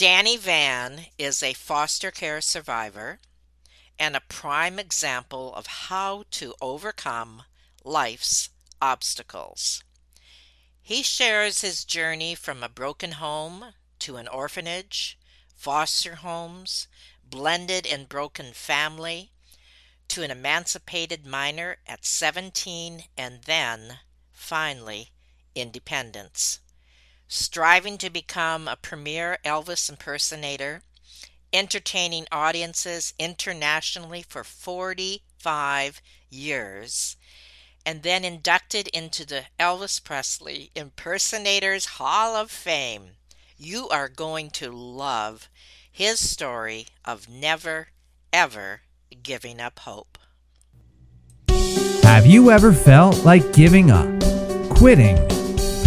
Danny Van is a foster care survivor and a prime example of how to overcome life's obstacles. He shares his journey from a broken home to an orphanage, foster homes, blended and broken family, to an emancipated minor at 17 and then, finally, independence. Striving to become a premier Elvis impersonator, entertaining audiences internationally for 45 years, and then inducted into the Elvis Presley Impersonators Hall of Fame. You are going to love his story of never, ever giving up hope. Have you ever felt like giving up, quitting,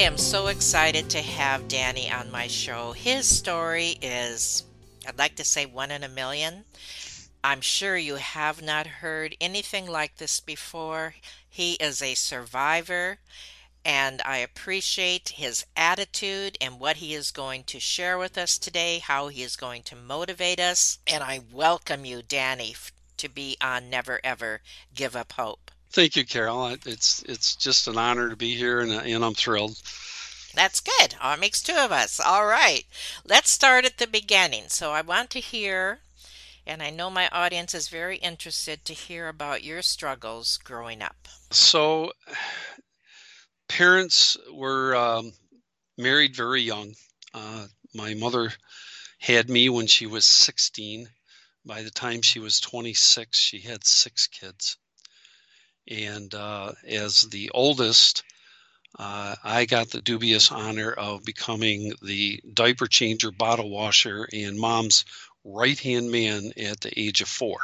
Am so excited to have Danny on my show. His story is, I'd like to say, one in a million. I'm sure you have not heard anything like this before. He is a survivor, and I appreciate his attitude and what he is going to share with us today, how he is going to motivate us. And I welcome you, Danny, to be on Never Ever Give Up Hope. Thank you, Carol. It's it's just an honor to be here, and, and I'm thrilled. That's good. Oh, it makes two of us. All right. Let's start at the beginning. So I want to hear, and I know my audience is very interested to hear about your struggles growing up. So, parents were um, married very young. Uh, my mother had me when she was 16. By the time she was 26, she had six kids. And uh, as the oldest, uh, I got the dubious honor of becoming the diaper changer, bottle washer, and mom's right hand man at the age of four.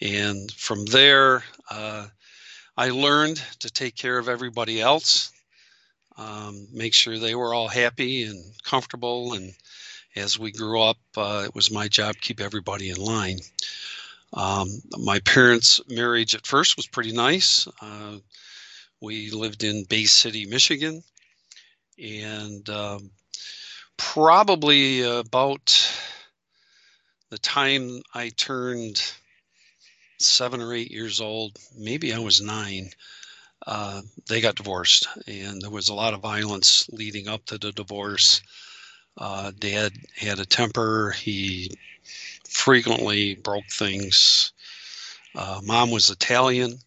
And from there, uh, I learned to take care of everybody else, um, make sure they were all happy and comfortable. And as we grew up, uh, it was my job to keep everybody in line. Um, my parents' marriage at first was pretty nice. Uh, we lived in Bay City, Michigan, and um, probably about the time I turned seven or eight years old, maybe I was nine, uh, they got divorced, and there was a lot of violence leading up to the divorce. Uh, Dad had a temper. He frequently broke things. Uh, Mom was Italian.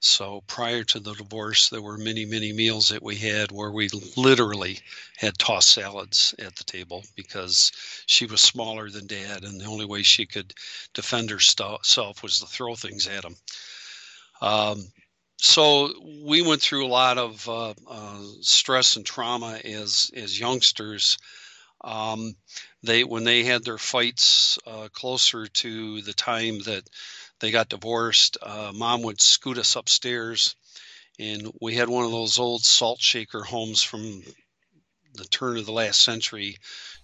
So prior to the divorce, there were many, many meals that we had where we literally had tossed salads at the table because she was smaller than dad, and the only way she could defend herself was to throw things at him. Um, so we went through a lot of uh, uh, stress and trauma as as youngsters. Um, they when they had their fights uh, closer to the time that they got divorced. Uh, Mom would scoot us upstairs, and we had one of those old salt shaker homes from the turn of the last century,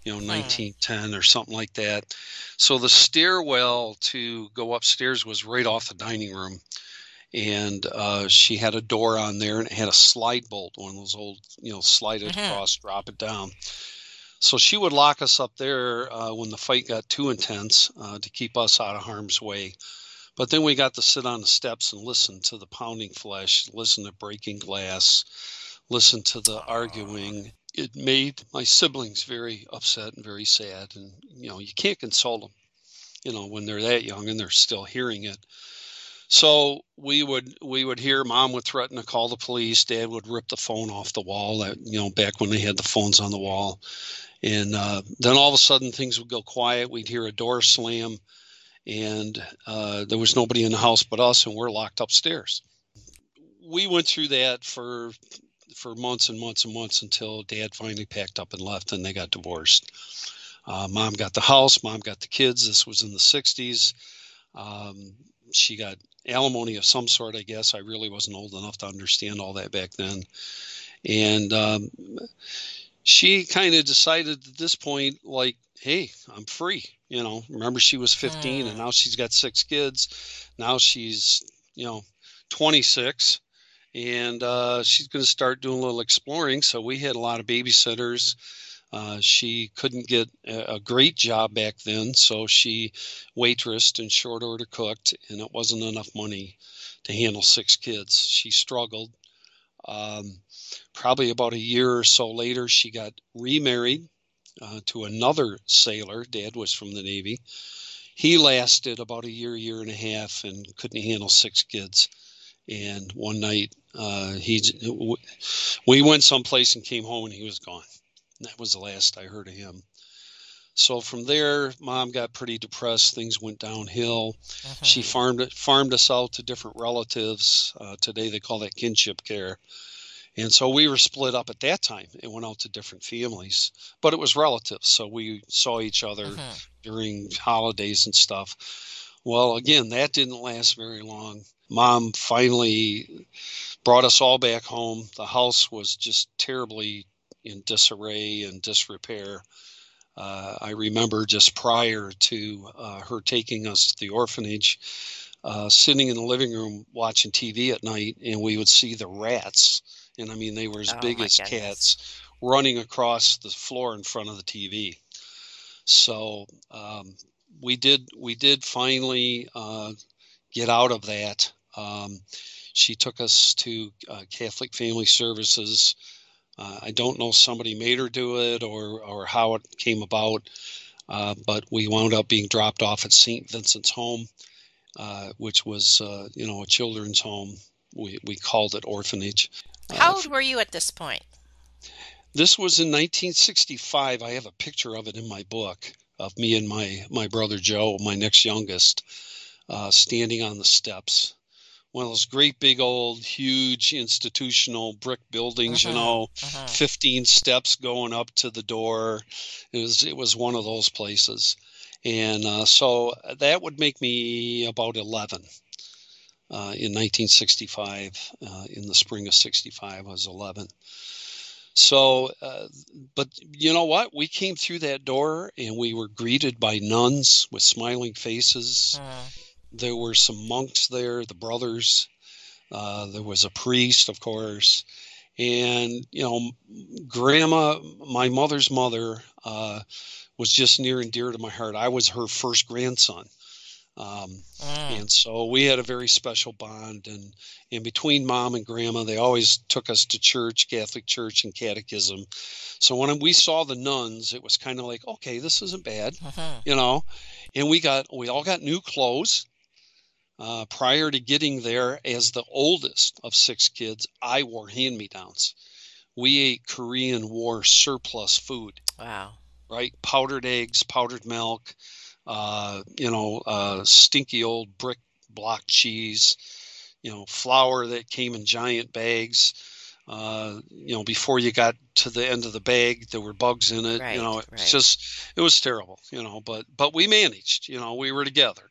you know, 1910 or something like that. So the stairwell to go upstairs was right off the dining room. And uh, she had a door on there and it had a slide bolt, one of those old, you know, slide it Mhm. across, drop it down. So she would lock us up there uh, when the fight got too intense uh, to keep us out of harm's way. But then we got to sit on the steps and listen to the pounding flesh, listen to breaking glass, listen to the arguing, it made my siblings very upset and very sad. And, you know, you can't console them, you know, when they're that young and they're still hearing it. So we would we would hear mom would threaten to call the police. Dad would rip the phone off the wall. That you know back when they had the phones on the wall, and uh, then all of a sudden things would go quiet. We'd hear a door slam, and uh, there was nobody in the house but us, and we're locked upstairs. We went through that for for months and months and months until Dad finally packed up and left, and they got divorced. Uh, mom got the house. Mom got the kids. This was in the '60s. Um, she got alimony of some sort, I guess. I really wasn't old enough to understand all that back then. And um, she kind of decided at this point, like, hey, I'm free. You know, remember she was 15 and hmm. now she's got six kids. Now she's, you know, 26 and uh, she's going to start doing a little exploring. So we had a lot of babysitters uh, she couldn't get a, a, great job back then, so she waitressed and short order cooked, and it wasn't enough money to handle six kids. She struggled. Um, probably about a year or so later, she got remarried uh, to another sailor. Dad was from the Navy. He lasted about a year, year and a half, and couldn't handle six kids. And one night, uh, he we went someplace and came home, and he was gone. That was the last I heard of him. So from there, mom got pretty depressed. Things went downhill. Uh-huh. She farmed farmed us out to different relatives. Uh, today they call that kinship care. And so we were split up at that time. It went out to different families, but it was relatives. So we saw each other uh-huh. during holidays and stuff. Well, again, that didn't last very long. Mom finally brought us all back home. The house was just terribly in disarray and disrepair. Uh, I remember just prior to uh, her taking us to the orphanage, uh, sitting in the living room watching TV at night, and we would see the rats, and I mean they were as oh, big as goodness. cats, running across the floor in front of the TV. So um, we did we did finally uh, get out of that. Um, she took us to uh, Catholic Family Services uh, I don't know somebody made her do it or or how it came about, uh, but we wound up being dropped off at St. Vincent's Home, uh, which was uh, you know a children's home. We we called it orphanage. Uh, how old were you at this point? This was in 1965. I have a picture of it in my book of me and my my brother Joe, my next youngest, uh, standing on the steps one of those great big old huge institutional brick buildings uh-huh, you know uh-huh. 15 steps going up to the door. It was it was one of those places. And uh, so that would make me about 11 uh, in 1965 uh, in the spring of 65 I was 11 so uh, but you know what? We came through that door and we were greeted by nuns with smiling faces. Uh-huh there were some monks there, the brothers. Uh, there was a priest, of course, and you know, Grandma, my mother's mother, uh, was just near and dear to my heart. I was her first grandson. Um, mm. And so we had a very special bond. And, in between mom and grandma, they always took us to church, Catholic church, and catechism. So when we saw the nuns, it was kind of like, okay, this isn't bad, uh-huh. you know. And we got, we all got new clothes. Uh, prior to getting there, as the oldest of six kids, I wore hand me downs. We ate Korean War surplus food. Wow. Right? Powdered eggs, powdered milk, uh, you know, uh, stinky old brick block cheese, you know, flour that came in giant bags. Uh, you know, before you got to the end of the bag, there were bugs in it. Right, you know, it's right. just it was terrible. You know, but but we managed. You know, we were together.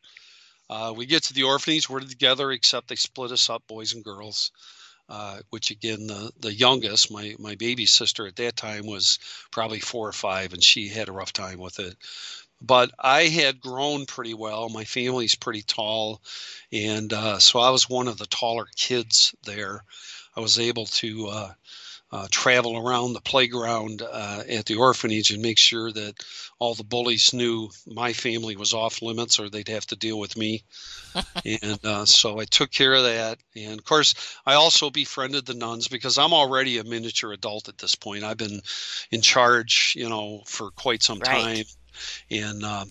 Uh, we get to the orphanage, we're together, except they split us up, boys and girls. Uh, which again, the the youngest, my my baby sister at that time was probably four or five, and she had a rough time with it. But I had grown pretty well. My family's pretty tall, and uh, so I was one of the taller kids there. I was able to uh, travel around the playground uh, at the orphanage and make sure that all the bullies knew my family was off limits or they'd have to deal with me. and uh, so I took care of that. And of course, I also befriended the nuns because I'm already a miniature adult at this point. I've been in charge, you know, for quite some Right. time. And uh,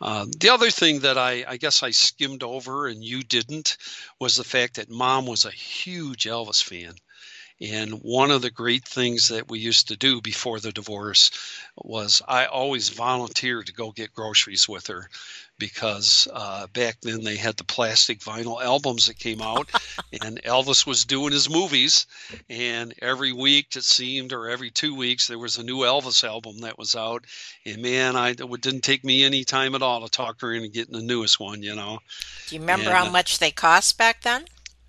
uh, the other thing that I, I guess I skimmed over and you didn't was the fact that mom was a huge Elvis fan. And one of the great things that we used to do before the divorce was I always volunteered to go get groceries with her because uh, back then they had the plastic vinyl albums that came out and Elvis was doing his movies. And every week it seemed, or every two weeks, there was a new Elvis album that was out. And man, I, it didn't take me any time at all to talk her into getting the newest one, you know. Do you remember And, how uh, much they cost back then?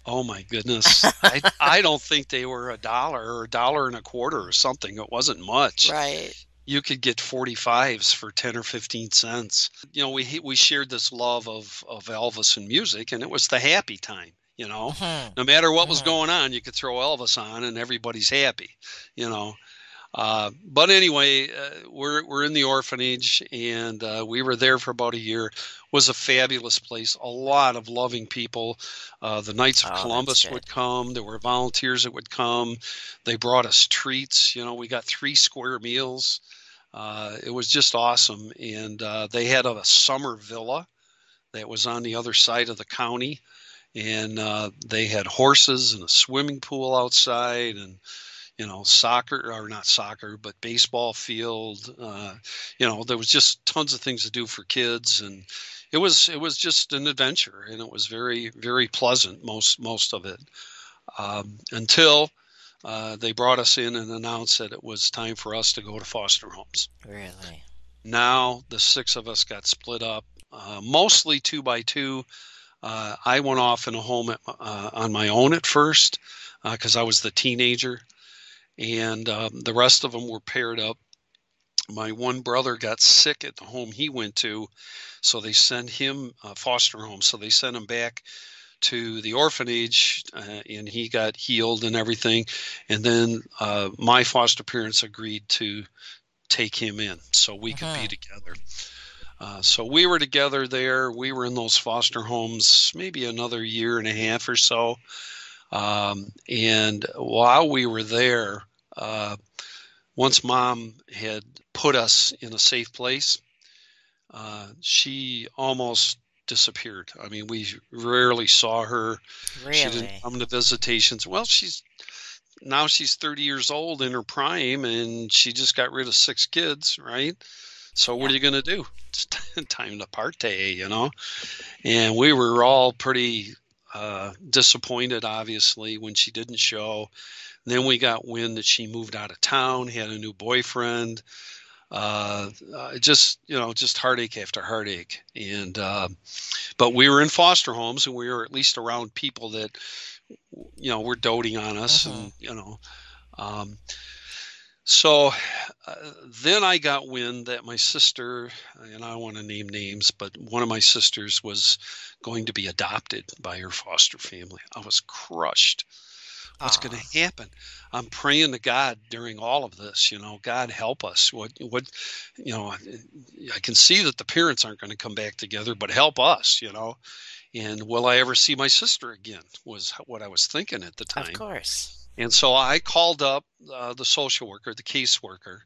Oh my goodness. I, I don't think they were a dollar or a dollar and a quarter or something. It wasn't much. Right. You could get 45s for 10 or 15 cents. You know, we we shared this love of of Elvis and music and it was the happy time, you know. Mhm. No matter what was Mhm. going on, you could throw Elvis on and everybody's happy, you know. Uh, but anyway, uh, we're we're in the orphanage, and uh, we were there for about a year. was a fabulous place. A lot of loving people. Uh, the Knights of Oh, Columbus would come. There were volunteers that would come. They brought us treats. You know, we got three square meals. Uh, it was just awesome, and uh, they had a summer villa that was on the other side of the county and uh, they had horses and a swimming pool outside and you know soccer or not soccer but baseball field uh, you know there was just tons of things to do for kids and it was it was just an adventure and it was very very pleasant most most of it um, until uh, they brought us in and announced that it was time for us to go to foster homes Really? now the six of us got split up, uh, mostly two by two. Uh, I went off in a home at, uh, on my own at first because I was the teenager, and um, the rest of them were paired up. My one brother got sick at the home he went to, so they sent him uh, foster home. So they sent him back to the orphanage, uh, and he got healed and everything. And then uh, my foster parents agreed to take him in so we could be Mhm. together. Uh, so we were together there. We were in those foster homes maybe another year and a half or so. Um, and while we were there, uh, once mom had put us in a safe place, uh, she almost disappeared. I mean, we rarely saw her. She didn't come to visitations. Well, she's now she's 30 years old in her prime and she just got rid of six kids, right? So what are you going to do? It's time to partay, you know? And we were all pretty uh, disappointed, obviously, when she didn't show. Then we got wind that she moved out of town, had a new boyfriend. Uh, uh, just you know, just heartache after heartache, and uh, but we were in foster homes, and we were at least around people that you know were doting on us, and you know, um, so uh, then I got wind that my sister, and I don't want to name names, but one of my sisters was going to be adopted by her foster family. I was crushed. What's going to happen? I'm praying to God during all of this. You know, God help us. What, what, you know, I can see that the parents aren't going to come back together, but help us. You know, and will I ever see my sister again? Was what I was thinking at the time. Of course. And so I called up uh, the social worker, the caseworker,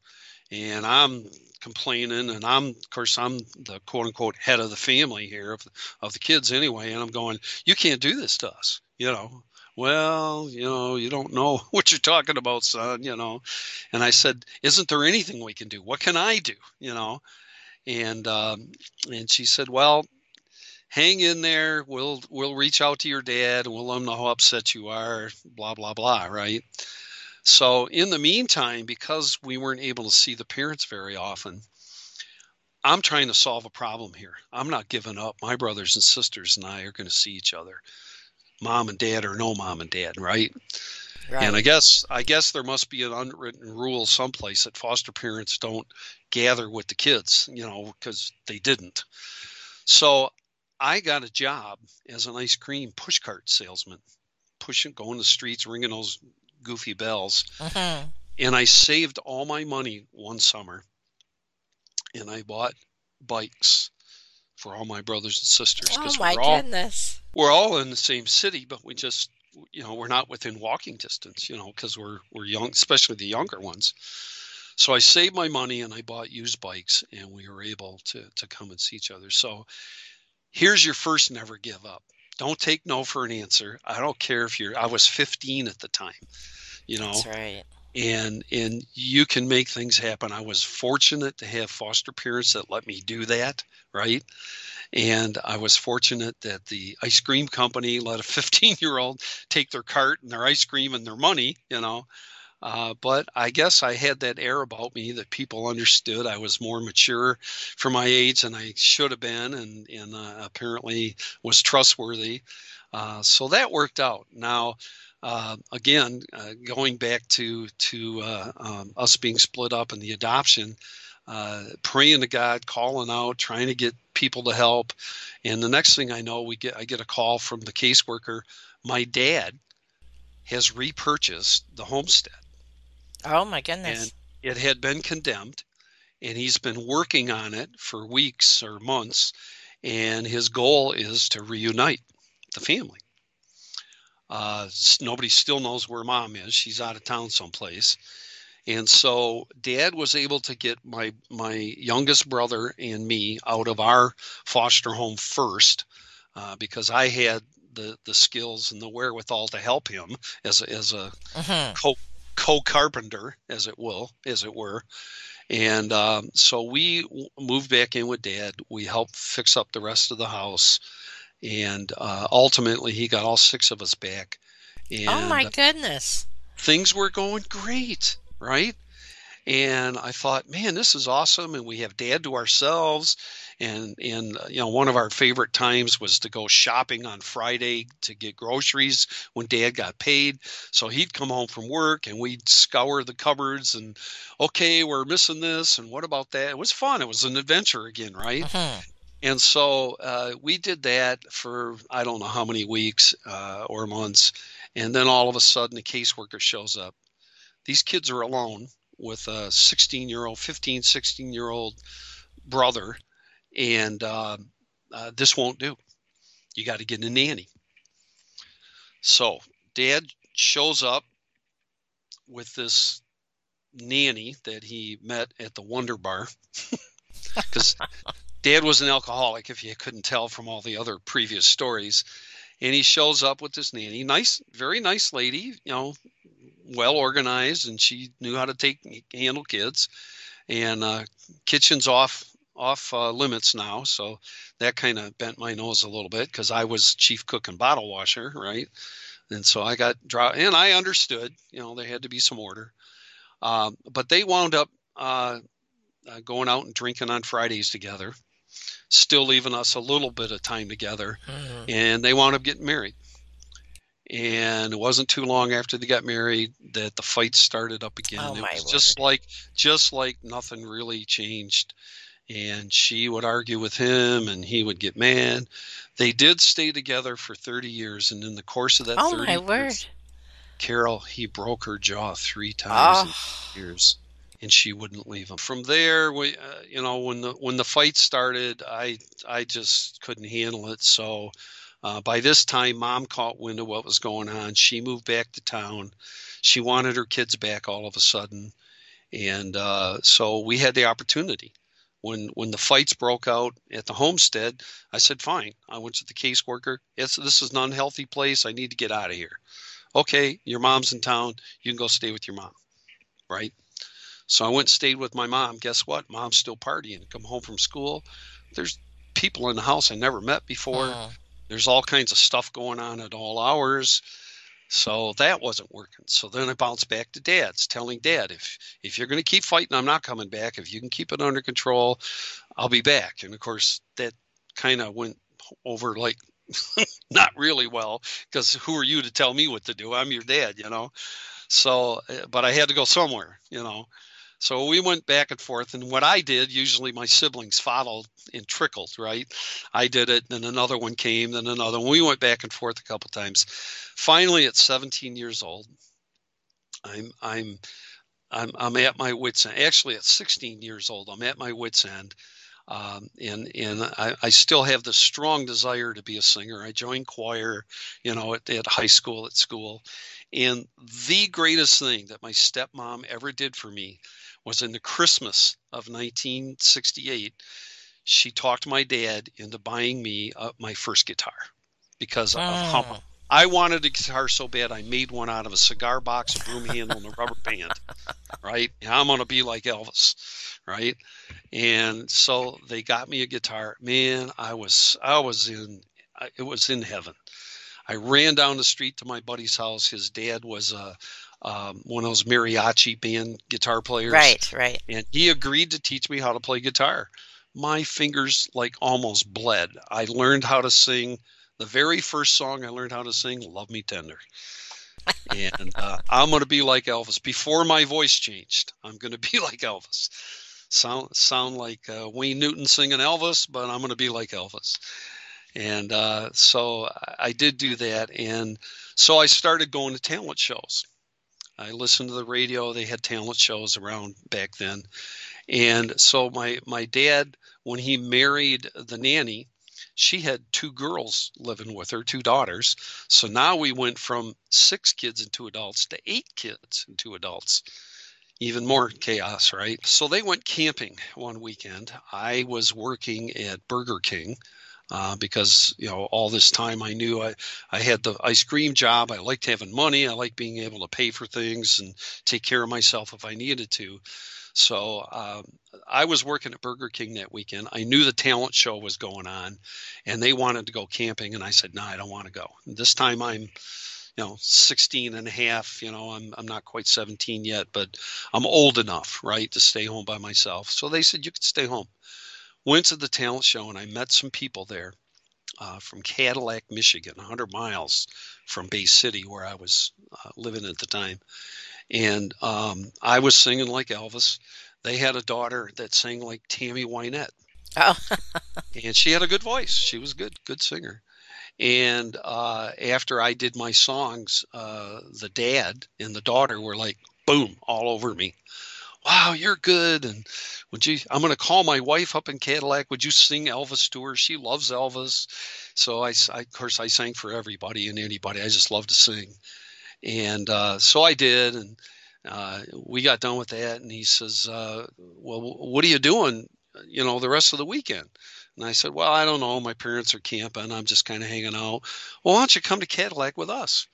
and I'm complaining. And I'm, of course, I'm the quote unquote head of the family here of, of the kids anyway. And I'm going, you can't do this to us, you know. Well, you know, you don't know what you're talking about, son, you know. And I said, isn't there anything we can do? What can I do, you know? And um, and she said, well, hang in there. We'll we'll reach out to your dad and we'll let him know how upset you are. Blah blah blah. Right. So in the meantime, because we weren't able to see the parents very often, I'm trying to solve a problem here. I'm not giving up. My brothers and sisters and I are going to see each other, mom and dad or no mom and dad. Right. Right. And I guess I guess there must be an unwritten rule someplace that foster parents don't gather with the kids, you know, because they didn't. So I got a job as an ice cream pushcart salesman, pushing, going the streets, ringing those Goofy Bells. Mhm. And I saved all my money one summer and I bought bikes for all my brothers and sisters Oh because my we're all goodness. we're all in the same city, but we just you know we're not within walking distance, you know, because we're we're young, especially the younger ones. So I saved my money and I bought used bikes, and we were able to to come and see each other. So here's your first never give up. Don't take no for an answer. I don't care if you're. I was 15 at the time, you know That's right. And and you can make things happen. I was fortunate to have foster parents that let me do that, right? And I was fortunate that the ice cream company let a 15 year old take their cart and their ice cream and their money, you know. Uh, but I guess I had that air about me that people understood I was more mature for my age than I should have been, and and uh, apparently was trustworthy. Uh, so that worked out. Now, uh, again, uh, going back to to uh, um, us being split up and the adoption, uh, praying to God, calling out, trying to get people to help, and the next thing I know, we get I get a call from the caseworker. My dad has repurchased the homestead, Oh my goodness. and it had been condemned, and he's been working on it for weeks or months, and his goal is to reunite the family. Uh, nobody still knows where mom is. She's out of town someplace. And so dad was able to get my my youngest brother and me out of our foster home first uh, because I had the the skills and the wherewithal to help him as a, as a Mhm. co co carpenter as it will as it were. And um, so we w- moved back in with dad. We helped fix up the rest of the house, and uh, ultimately he got all six of us back. And Oh my goodness. things were going great, right? And I thought, man, this is awesome, and we have dad to ourselves. And and uh, you know, one of our favorite times was to go shopping on Friday to get groceries when dad got paid. So he'd come home from work, and we'd scour the cupboards and, okay, we're missing this, and what about that? It was fun. It was an adventure again, right? Mhm. And so uh, we did that for I don't know how many weeks uh, or months. And then all of a sudden, the caseworker shows up. These kids are alone with a 16 year old, 15, 16 year old brother. And uh, uh, this won't do. You got to get a nanny. So dad shows up with this nanny that he met at the Wonder Bar. Because dad was an alcoholic, if you couldn't tell from all the other previous stories. And he shows up with this nanny, nice, very nice lady, you know, well organized, and she knew how to take handle kids. And uh, kitchen's off off uh, limits now, so that kind of bent my nose a little bit because I was chief cook and bottle washer, right? And so I got draw, and I understood, you know, there had to be some order. Um, but they wound up uh, uh, going out and drinking on Fridays together, still leaving us a little bit of time together Mhm. and they wound up getting married. And it wasn't too long after they got married that the fight started up again. Oh, it my was just like just like nothing really changed. And she would argue with him and he would get mad. They did stay together for 30 years and in the course of that Oh 30 my years, word. Carol, he broke her jaw 3 times in Oh. years and she wouldn't leave him. From there, we, uh, you know, when the when the fight started, I I just couldn't handle it. So uh, by this time, mom caught wind of what was going on. She moved back to town. She wanted her kids back all of a sudden, and uh, so we had the opportunity. When when the fights broke out at the homestead, I said, "Fine." I went to the caseworker. It's this is an unhealthy place. I need to get out of here. Okay, your mom's in town. You can go stay with your mom, right? So I went and stayed with my mom. Guess what? Mom's still partying. Come home from school. There's people in the house I never met before. Mhm. There's all kinds of stuff going on at all hours. So that wasn't working. So then I bounced back to dad's, telling dad, if if you're going to keep fighting, I'm not coming back. If you can keep it under control, I'll be back. And of course, that kind of went over like not really well because who are you to tell me what to do? I'm your dad, you know. So, uh, but I had to go somewhere, you know. So we went back and forth, and what I did, usually my siblings followed and trickled, right? I did it, and then another one came, then another one. We went back and forth a couple times. Finally, at 17 years old, I'm I'm I'm I'm at my wits end. Actually, at 16 years old, I'm at my wits end. Um, and and I, I, still have the strong desire to be a singer. I joined choir, you know, at, at high school, at school, and the greatest thing that my stepmom ever did for me was in the Christmas of 1968. She talked my dad into buying me uh, my first guitar because of how Oh. I wanted a guitar so bad. I made one out of a cigar box, a broom handle, and a rubber band. Right? I'm gonna be like Elvis, right? And so they got me a guitar. Man, I was I was in it was in heaven. I ran down the street to my buddy's house. His dad was a um, one of those mariachi band guitar players, Right, right. and he agreed to teach me how to play guitar. My fingers like almost bled. I learned how to sing. The very first song I learned how to sing, "Love Me Tender," and uh, I'm going to be like Elvis. Before my voice changed, I'm going to be like Elvis. Sound sound like uh, Wayne Newton singing Elvis, but I'm going to be like Elvis. And uh, so I- I did do that, and so I started going to talent shows. I listened to the radio; they had talent shows around back then, and so my my dad, when he married the nanny, she had two girls living with her, two daughters. So now we went from six kids and two adults to eight kids and two adults. Even more chaos, right? So they went camping one weekend. I was working at Burger King uh, because you know all this time I knew I I had the ice cream job. I liked having money. I liked being able to pay for things and take care of myself if I needed to. So um, I was working at Burger King that weekend. I knew the talent show was going on, and they wanted to go camping, and I said, "No, I don't want to go." This time I'm, you know, 16 and a half. You know, I'm I'm not quite 17 yet, but I'm old enough, right, to stay home by myself. So they said you could stay home. Went to the talent show, and I met some people there uh, from Cadillac, Michigan, 100 miles from Bay City, where I was uh, living at the time. And um, I was singing like Elvis. They had a daughter that sang like Tammy Wynette, Oh, and she had a good voice. She was a good, good singer. And uh, after I did my songs, uh, the dad and the daughter were like, boom, all over me. Wow, you're good. And would you? I'm going to call my wife up in Cadillac. Would you sing Elvis to her? She loves Elvis. So I, of course, I sang for everybody and anybody. I just love to sing. And uh, so I did. And uh, we got done with that. And he says, uh, Well, what are you doing, you know, the rest of the weekend? And I said, Well, I don't know. My parents are camping. I'm just kind of hanging out. Well, why don't you come to Cadillac with us?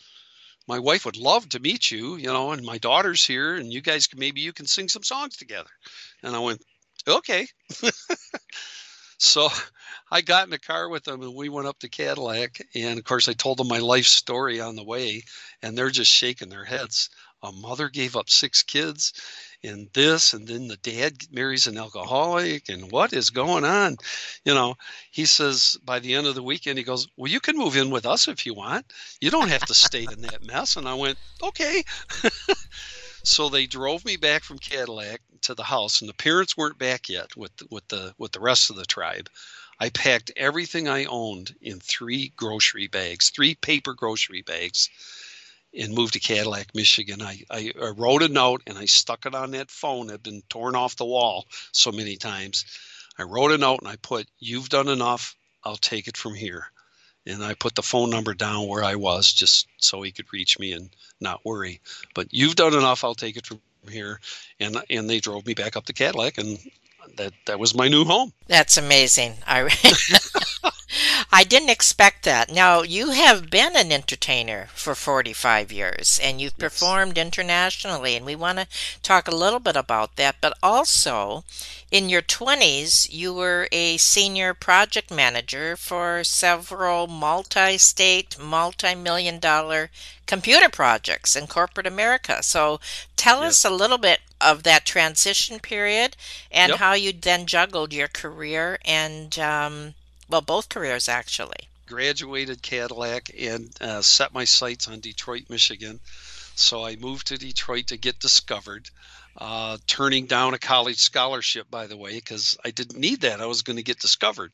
My wife would love to meet you, you know, and my daughter's here, and you guys can maybe you can sing some songs together. And I went, Okay. so I got in the car with them and we went up to Cadillac. And of course, I told them my life story on the way, and they're just shaking their heads. A mother gave up six kids and this, and then the dad marries an alcoholic, and what is going on? You know, he says by the end of the weekend, he goes, Well, you can move in with us if you want. You don't have to stay in that mess. And I went, Okay. so they drove me back from Cadillac to the house, and the parents weren't back yet with with the with the rest of the tribe. I packed everything I owned in three grocery bags, three paper grocery bags, and moved to Cadillac, Michigan. I, I, I wrote a note and I stuck it on that phone that had been torn off the wall so many times. I wrote a note and I put, You've done enough. I'll take it from here. And I put the phone number down where I was just so he could reach me and not worry. But you've done enough. I'll take it from here. And and they drove me back up to Cadillac, and that that was my new home. that's amazing. I I didn't expect that. Now, you have been an entertainer for 45 years and you've Yes. performed internationally, and we want to talk a little bit about that. But also, in your 20s, you were a senior project manager for several multi state, multi million dollar computer projects in corporate America. So, tell us a little bit of that transition period and Yep. how you then juggled your career and, um, well, both careers actually. graduated Cadillac and uh, set my sights on Detroit, Michigan. So I moved to Detroit to get discovered. uh, turning down a college scholarship, by the way, because I didn't need that. I was going to get discovered.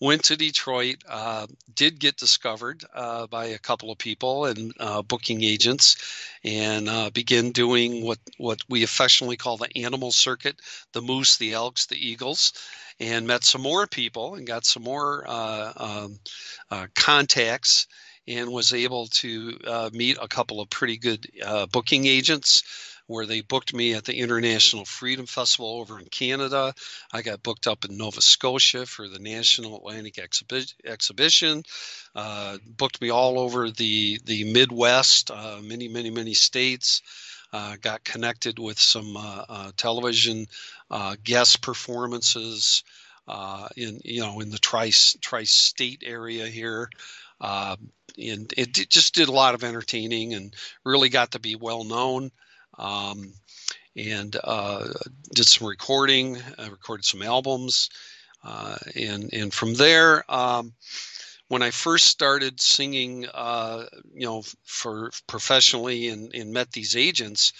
Went to Detroit, uh, did get discovered uh, by a couple of people and uh, booking agents, and uh, began doing what, what we affectionately call the animal circuit the moose, the elks, the eagles. And met some more people and got some more uh, um, contacts and was able to meet a couple of pretty good booking agents where they booked me at the International Freedom Festival over in Canada. I got booked up in Nova Scotia for the National Atlantic Exhibi- Exhibition. Uh, booked me all over the the Midwest, uh, many many many states. Uh, got connected with some uh, uh, television uh, guest performances in you know in the tri tri state area here. and it just did a lot of entertaining and really got to be well known um, and uh, did some recording. I recorded some albums, uh, and and from there, um, when I first started singing, uh, you know, for professionally and, and met these agents,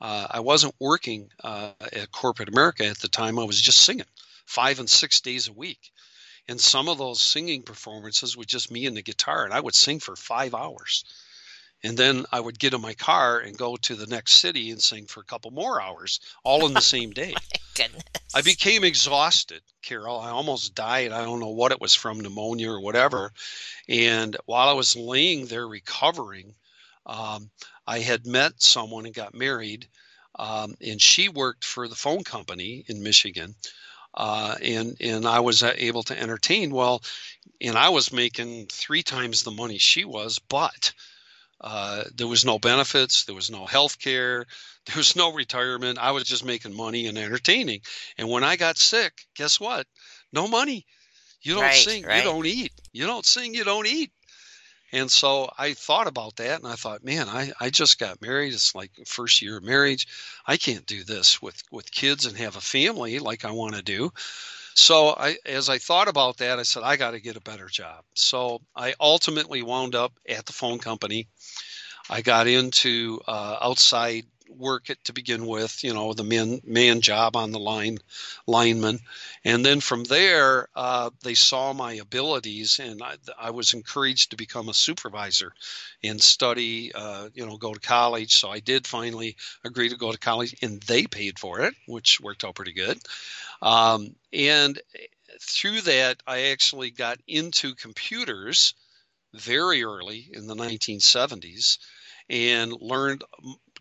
uh, I wasn't working uh, at corporate America at the time. I was just singing five and six days a week. And some of those singing performances were just me and the guitar, and I would sing for five hours and then I would get in my car and go to the next city and sing for a couple more hours, all in the same day. goodness. I became exhausted, Carol. I almost died. I don't know what it was from pneumonia or whatever. And while I was laying there recovering, um, I had met someone and got married, um, and she worked for the phone company in Michigan. Uh, and and I was able to entertain well, and I was making three times the money she was, but uh, there was no benefits, there was no health care, there was no retirement. I was just making money and entertaining. And when I got sick, guess what? No money. You don't right, sing, right. you don't eat. You don't sing, you don't eat. And so I thought about that and I thought, man, I, I just got married. It's like first year of marriage. I can't do this with, with kids and have a family like I want to do. So I, as I thought about that, I said, I got to get a better job. So I ultimately wound up at the phone company. I got into uh, outside work it to begin with, you know, the man man job on the line lineman, and then from there uh, they saw my abilities, and I, I, was encouraged to become a supervisor and study, uh, you know, go to college. So I did finally agree to go to college, and they paid for it, which worked out pretty good. Um, and through that, I actually got into computers very early in the 1970s and learned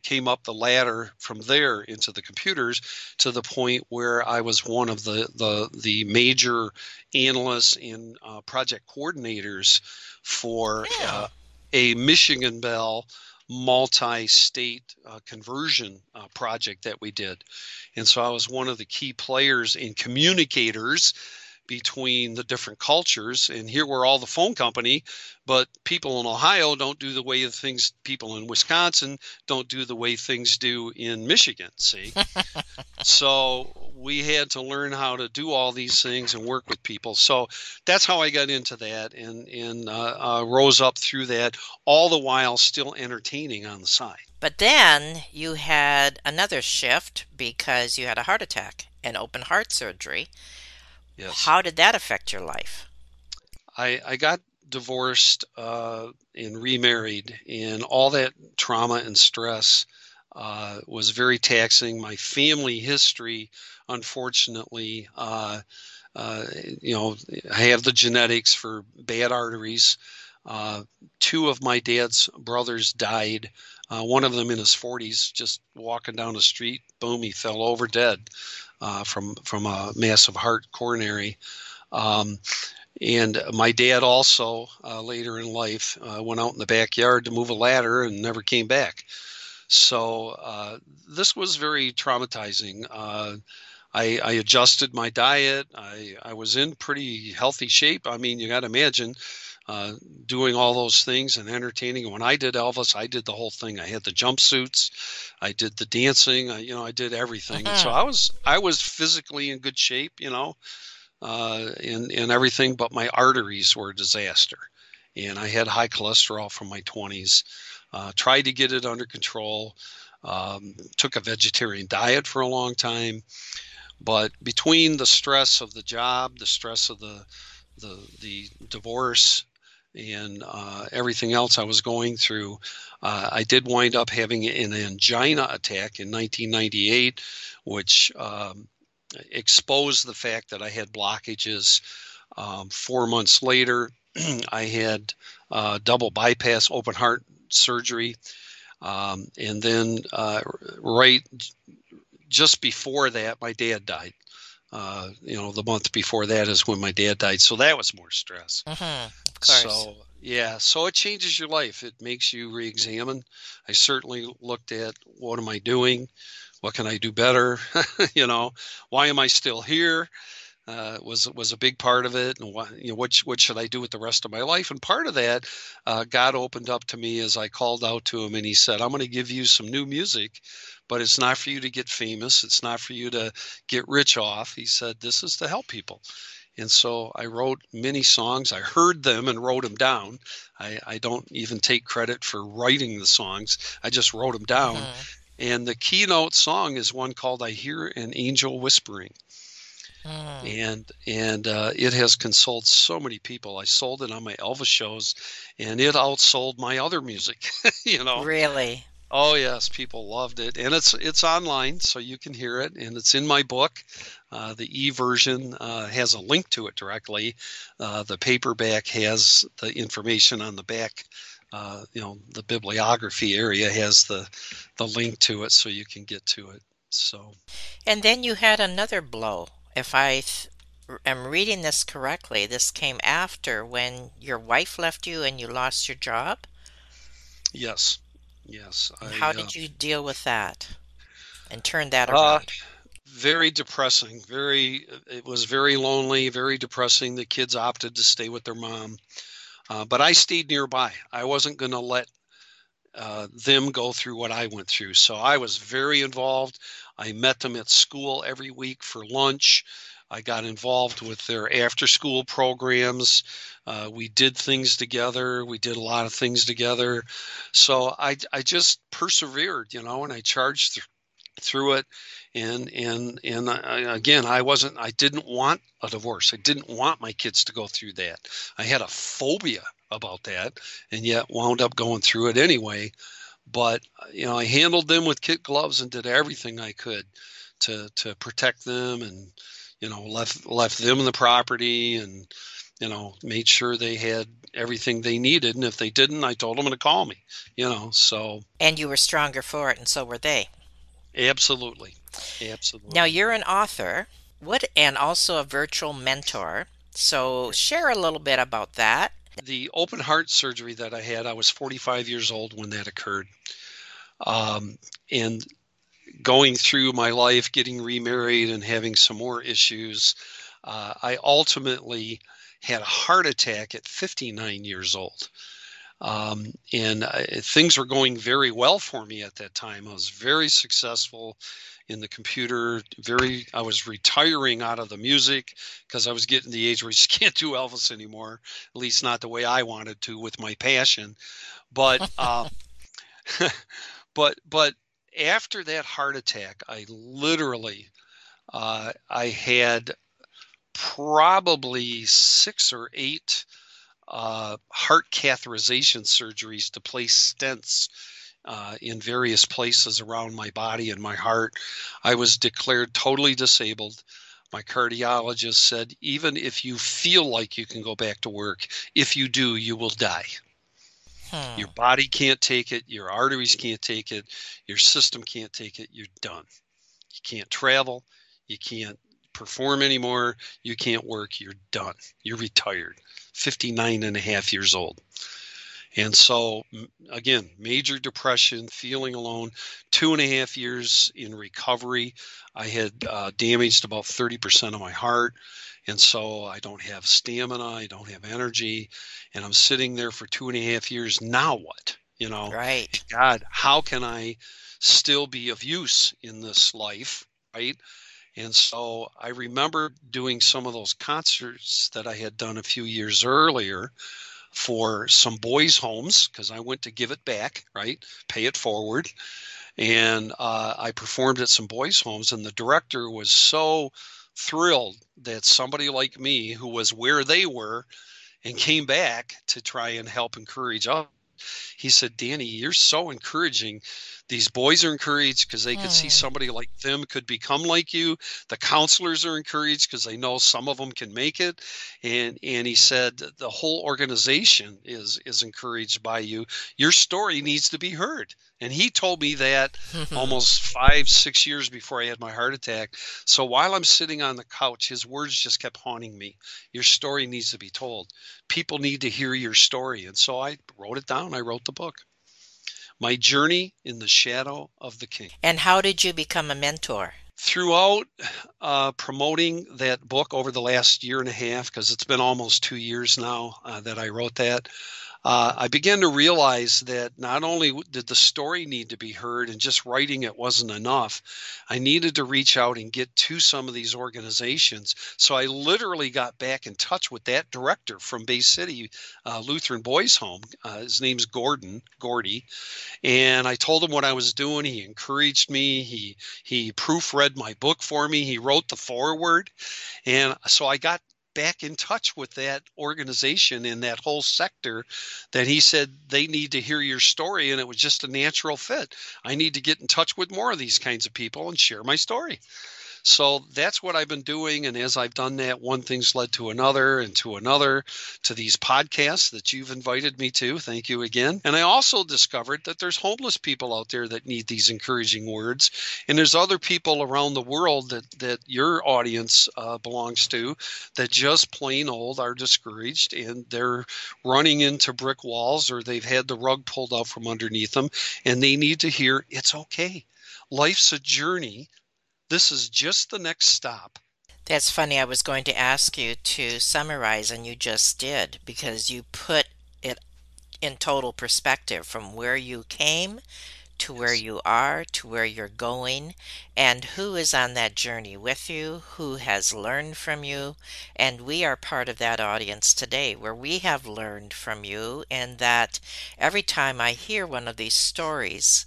came up the ladder from there into the computers to the point where I was one of the the, the major analysts and uh, project coordinators for yeah. uh, a Michigan Bell multi-state uh, conversion uh, project that we did and so i was one of the key players and communicators between the different cultures. And here we're all the phone company, but people in Ohio don't do the way things people in Wisconsin don't do the way things do in Michigan. See, so we had to learn how to do all these things and work with people. So that's how I got into that and and uh, uh, rose up through that, all the while still entertaining on the side. But then you had another shift because you had a heart attack and open heart surgery. Yes. How did that affect your life? I, I got divorced uh, and remarried, and all that trauma and stress uh, was very taxing. My family history, unfortunately, uh, uh you know, I have the genetics for bad arteries. Uh, two of my dad's brothers died. Uh, one of them in his 40s, just walking down the street, boom, he fell over dead uh, from from a massive heart coronary. Um, and my dad also uh, later in life uh, went out in the backyard to move a ladder and never came back. So uh, this was very traumatizing. Uh, I, I, adjusted my diet. I, I was in pretty healthy shape. I mean, you got to imagine uh, doing all those things and entertaining. When I did Elvis, I did the whole thing. I had the jumpsuits, I did the dancing, I, you know, I did everything. And so I was I was physically in good shape, you know, uh, and and everything. But my arteries were a disaster, and I had high cholesterol from my 20s. Uh, tried to get it under control. Um, took a vegetarian diet for a long time, but between the stress of the job, the stress of the the the divorce, and uh, everything else I was going through, uh, I did wind up having an angina attack in 1998, which um, exposed the fact that I had blockages. Um, four months later, I had uh, double bypass open heart surgery. Um, and then, uh, right just before that, my dad died. Uh, you know, the month before that is when my dad died. So that was more stress. Mm-hmm. So, yeah, so it changes your life. It makes you re examine. I certainly looked at what am I doing? What can I do better? you know, why am I still here? Uh, was was a big part of it, and what you know, what what should I do with the rest of my life? And part of that, uh, God opened up to me as I called out to Him, and He said, "I'm going to give you some new music, but it's not for you to get famous. It's not for you to get rich off." He said, "This is to help people." And so I wrote many songs. I heard them and wrote them down. I, I don't even take credit for writing the songs. I just wrote them down. Mm-hmm. And the keynote song is one called "I Hear an Angel Whispering." Mm. And and uh, it has consoled so many people. I sold it on my Elvis shows, and it outsold my other music. you know, really. Oh yes, people loved it, and it's it's online, so you can hear it, and it's in my book. Uh, the e version uh, has a link to it directly. Uh, the paperback has the information on the back. Uh, you know, the bibliography area has the the link to it, so you can get to it. So. And then you had another blow if I th- am reading this correctly, this came after when your wife left you and you lost your job? Yes. Yes. I, how did uh, you deal with that and turn that uh, around? Uh, very depressing. Very, it was very lonely, very depressing. The kids opted to stay with their mom. Uh, but I stayed nearby. I wasn't going to let uh, them go through what I went through. So I was very involved. I met them at school every week for lunch. I got involved with their after school programs. Uh, we did things together. We did a lot of things together. So I, I just persevered, you know, and I charged th- through it. And, and, and I, again, I wasn't, I didn't want a divorce. I didn't want my kids to go through that. I had a phobia about that and yet wound up going through it anyway. But you know, I handled them with kit gloves and did everything I could to to protect them, and you know, left left them the property, and you know, made sure they had everything they needed. And if they didn't, I told them to call me. You know, so. And you were stronger for it, and so were they. Absolutely, absolutely. Now you're an author. What and also a virtual mentor. So share a little bit about that the open heart surgery that I had, I was 45 years old when that occurred. Um, and going through my life, getting remarried, and having some more issues, uh, I ultimately had a heart attack at 59 years old. Um, and I, things were going very well for me at that time. I was very successful in the computer. Very, I was retiring out of the music because I was getting the age where you just can't do Elvis anymore. At least not the way I wanted to with my passion. But, uh, but, but after that heart attack, I literally, uh, I had probably six or eight uh, heart catheterization surgeries to place stents uh, in various places around my body and my heart. I was declared totally disabled. My cardiologist said, even if you feel like you can go back to work, if you do, you will die. Hmm. Your body can't take it, your arteries can't take it, your system can't take it, you're done. You can't travel, you can't perform anymore, you can't work, you're done. You're retired. 59 and a half years old. And so, again, major depression, feeling alone, two and a half years in recovery. I had uh, damaged about 30% of my heart. And so I don't have stamina, I don't have energy. And I'm sitting there for two and a half years. Now what? You know, right. God, how can I still be of use in this life? Right. And so I remember doing some of those concerts that I had done a few years earlier for some boys' homes because I went to give it back, right? Pay it forward. And uh, I performed at some boys' homes, and the director was so thrilled that somebody like me, who was where they were, and came back to try and help encourage. He said, Danny, you're so encouraging. These boys are encouraged because they could see Hmm. somebody like them could become like you. The counselors are encouraged because they know some of them can make it. And and he said the whole organization is is encouraged by you. Your story needs to be heard and he told me that almost five six years before i had my heart attack. So while i'm sitting on the couch his words just kept haunting me. Your story needs to be told. People need to hear your story. And so i wrote it down. I wrote the book. My journey in the shadow of the king. And how did you become a mentor? throughout uh, promoting that book over the last year and a half because it's been almost two years now uh, that i wrote that uh, i began to realize that not only did the story need to be heard and just writing it wasn't enough i needed to reach out and get to some of these organizations so i literally got back in touch with that director from bay city uh, lutheran boys home uh, his name's gordon gordy and I told him what I was doing. He encouraged me. He he proofread my book for me. He wrote the foreword, and so I got back in touch with that organization in that whole sector that he said they need to hear your story and it was just a natural fit. I need to get in touch with more of these kinds of people and share my story so that's what I've been doing. And as I've done that, one thing's led to another and to another, to these podcasts that you've invited me to. Thank you again. And I also discovered that there's homeless people out there that need these encouraging words. And there's other people around the world that, that your audience uh, belongs to that just plain old are discouraged and they're running into brick walls or they've had the rug pulled out from underneath them and they need to hear it's okay. Life's a journey this is just the next stop. That's funny. I was going to ask you to summarize, and you just did because you put it in total perspective from where you came to where you are to where you're going and who is on that journey with you, who has learned from you. And we are part of that audience today where we have learned from you, and that every time I hear one of these stories,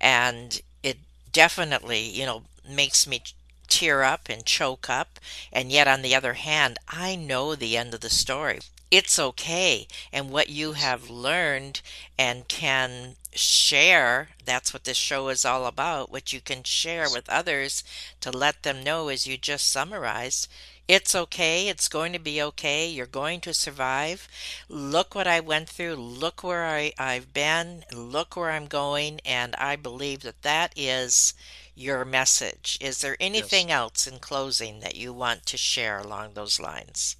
and it definitely, you know, makes me tear up and choke up. And yet, on the other hand, I know the end of the story. It's okay. And what you have learned and can share, that's what this show is all about. What you can share with others to let them know, as you just summarized, it's okay. It's going to be okay. You're going to survive. Look what I went through. Look where I, I've been. Look where I'm going. And I believe that that is your message. Is there Yes. anything else in closing that you want to share along those lines?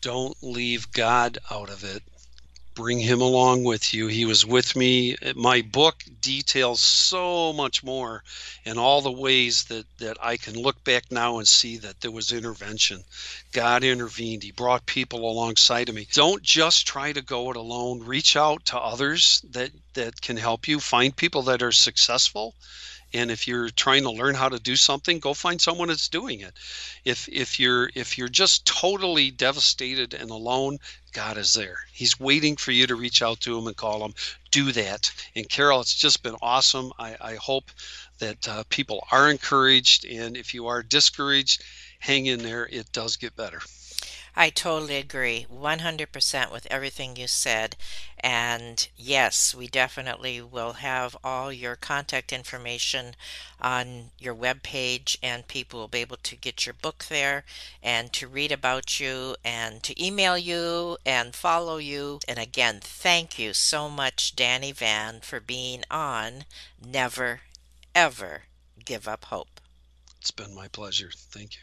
Don't leave God out of it. Bring him along with you. He was with me. My book details so much more and all the ways that, that I can look back now and see that there was intervention. God intervened. He brought people alongside of me. Don't just try to go it alone. Reach out to others that, that can help you. Find people that are successful and if you're trying to learn how to do something go find someone that's doing it. If if you're if you're just totally devastated and alone god is there. He's waiting for you to reach out to him and call him. Do that. And carol it's just been awesome. I, I hope that uh, people are encouraged. And if you are discouraged hang in there. It does get better I totally agree 100% with everything you said. And yes, we definitely will have all your contact information on your webpage, and people will be able to get your book there and to read about you and to email you and follow you. And again, thank you so much, Danny Van, for being on Never Ever Give Up Hope. it's been my pleasure thank you